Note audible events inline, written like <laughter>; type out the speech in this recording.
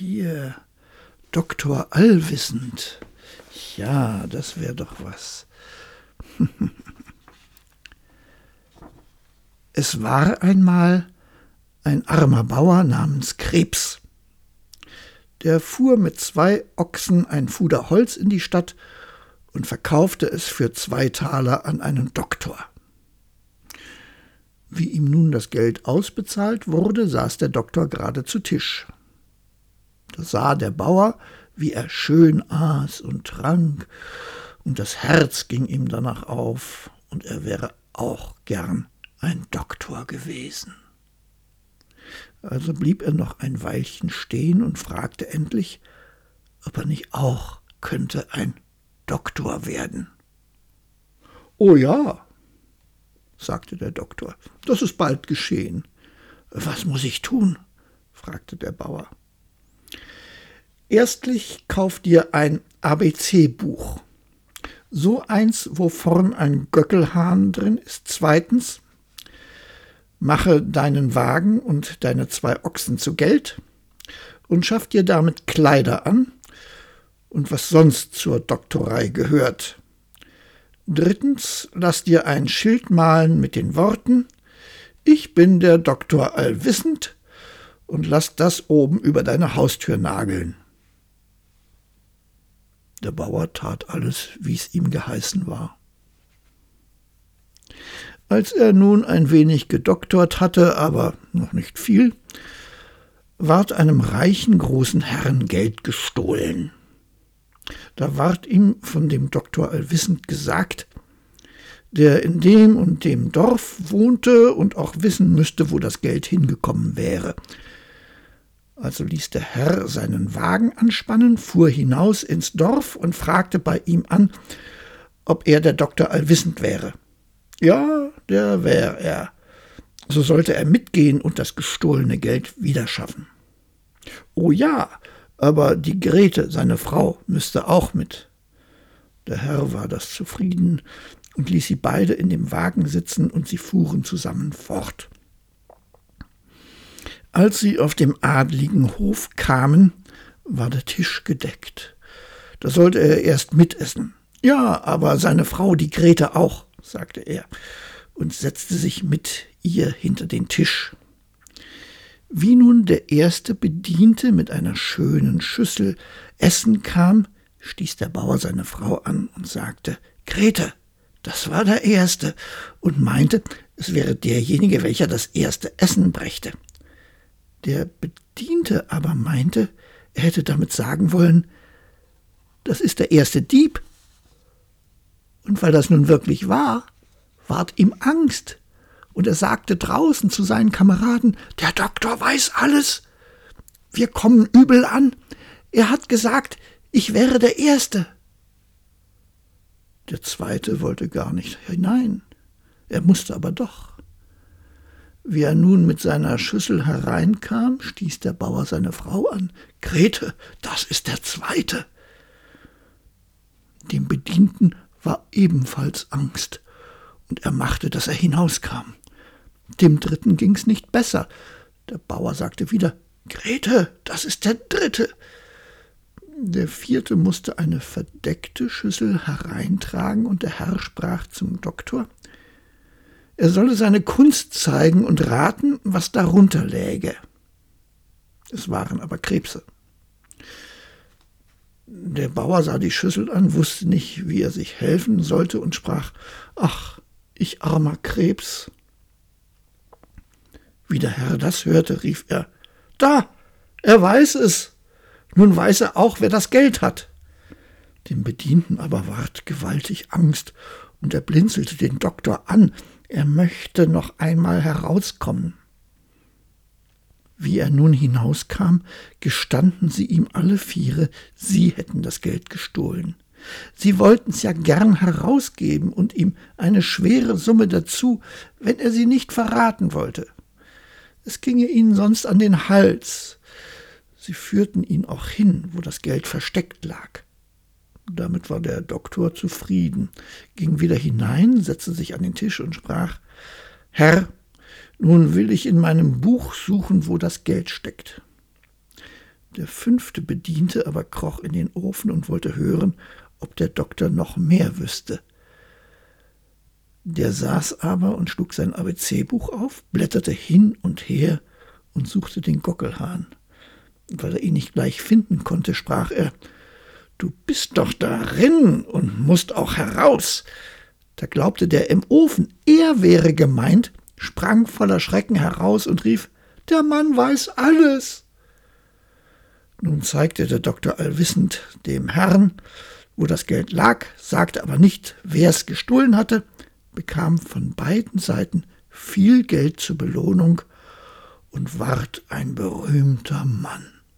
hier, Doktor Allwissend. Ja, das wäre doch was. <laughs> es war einmal ein armer Bauer namens Krebs. Der fuhr mit zwei Ochsen ein Fuder Holz in die Stadt und verkaufte es für zwei Taler an einen Doktor. Wie ihm nun das Geld ausbezahlt wurde, saß der Doktor gerade zu Tisch. Da sah der Bauer, wie er schön aß und trank, und das Herz ging ihm danach auf, und er wäre auch gern ein Doktor gewesen. Also blieb er noch ein Weilchen stehen und fragte endlich, ob er nicht auch könnte ein Doktor werden. Oh ja, sagte der Doktor, das ist bald geschehen. Was muss ich tun? fragte der Bauer. Erstlich kauf dir ein ABC-Buch. So eins, wo vorn ein Göckelhahn drin ist. Zweitens, mache deinen Wagen und deine zwei Ochsen zu Geld und schaff dir damit Kleider an und was sonst zur Doktorei gehört. Drittens, lass dir ein Schild malen mit den Worten Ich bin der Doktor Allwissend und lass das oben über deine Haustür nageln. Der Bauer tat alles, wie es ihm geheißen war. Als er nun ein wenig gedoktort hatte, aber noch nicht viel, ward einem reichen großen Herrn Geld gestohlen. Da ward ihm von dem Doktor allwissend gesagt, der in dem und dem Dorf wohnte und auch wissen müsste, wo das Geld hingekommen wäre. Also ließ der Herr seinen Wagen anspannen, fuhr hinaus ins Dorf und fragte bei ihm an, ob er der Doktor allwissend wäre. Ja, der wär er. So sollte er mitgehen und das gestohlene Geld wiederschaffen. Oh ja, aber die Grete, seine Frau, müsste auch mit. Der Herr war das zufrieden und ließ sie beide in dem Wagen sitzen und sie fuhren zusammen fort. Als sie auf dem adligen Hof kamen, war der Tisch gedeckt. Da sollte er erst mitessen. Ja, aber seine Frau, die Grete auch, sagte er und setzte sich mit ihr hinter den Tisch. Wie nun der erste Bediente mit einer schönen Schüssel Essen kam, stieß der Bauer seine Frau an und sagte Grete, das war der Erste, und meinte, es wäre derjenige, welcher das erste Essen brächte. Der Bediente aber meinte, er hätte damit sagen wollen, das ist der erste Dieb. Und weil das nun wirklich war, ward ihm Angst, und er sagte draußen zu seinen Kameraden, der Doktor weiß alles. Wir kommen übel an. Er hat gesagt, ich wäre der Erste. Der Zweite wollte gar nicht hinein. Er musste aber doch. Wie er nun mit seiner Schüssel hereinkam, stieß der Bauer seine Frau an. Grete, das ist der Zweite. Dem Bedienten war ebenfalls Angst, und er machte, dass er hinauskam. Dem Dritten ging's nicht besser. Der Bauer sagte wieder Grete, das ist der Dritte. Der Vierte musste eine verdeckte Schüssel hereintragen, und der Herr sprach zum Doktor er solle seine Kunst zeigen und raten, was darunter läge. Es waren aber Krebse. Der Bauer sah die Schüssel an, wusste nicht, wie er sich helfen sollte und sprach Ach, ich armer Krebs. Wie der Herr das hörte, rief er Da, er weiß es. Nun weiß er auch, wer das Geld hat. Dem Bedienten aber ward gewaltig Angst, und er blinzelte den Doktor an, er möchte noch einmal herauskommen. Wie er nun hinauskam, gestanden sie ihm alle Viere, sie hätten das Geld gestohlen. Sie wollten's ja gern herausgeben und ihm eine schwere Summe dazu, wenn er sie nicht verraten wollte. Es ginge ihnen sonst an den Hals. Sie führten ihn auch hin, wo das Geld versteckt lag. Damit war der Doktor zufrieden, ging wieder hinein, setzte sich an den Tisch und sprach Herr, nun will ich in meinem Buch suchen, wo das Geld steckt. Der fünfte Bediente aber kroch in den Ofen und wollte hören, ob der Doktor noch mehr wüsste. Der saß aber und schlug sein ABC-Buch auf, blätterte hin und her und suchte den Gockelhahn. Weil er ihn nicht gleich finden konnte, sprach er Du bist doch darin und musst auch heraus. Da glaubte der im Ofen, er wäre gemeint, sprang voller Schrecken heraus und rief Der Mann weiß alles. Nun zeigte der Doktor allwissend dem Herrn, wo das Geld lag, sagte aber nicht, wer es gestohlen hatte, bekam von beiden Seiten viel Geld zur Belohnung und ward ein berühmter Mann.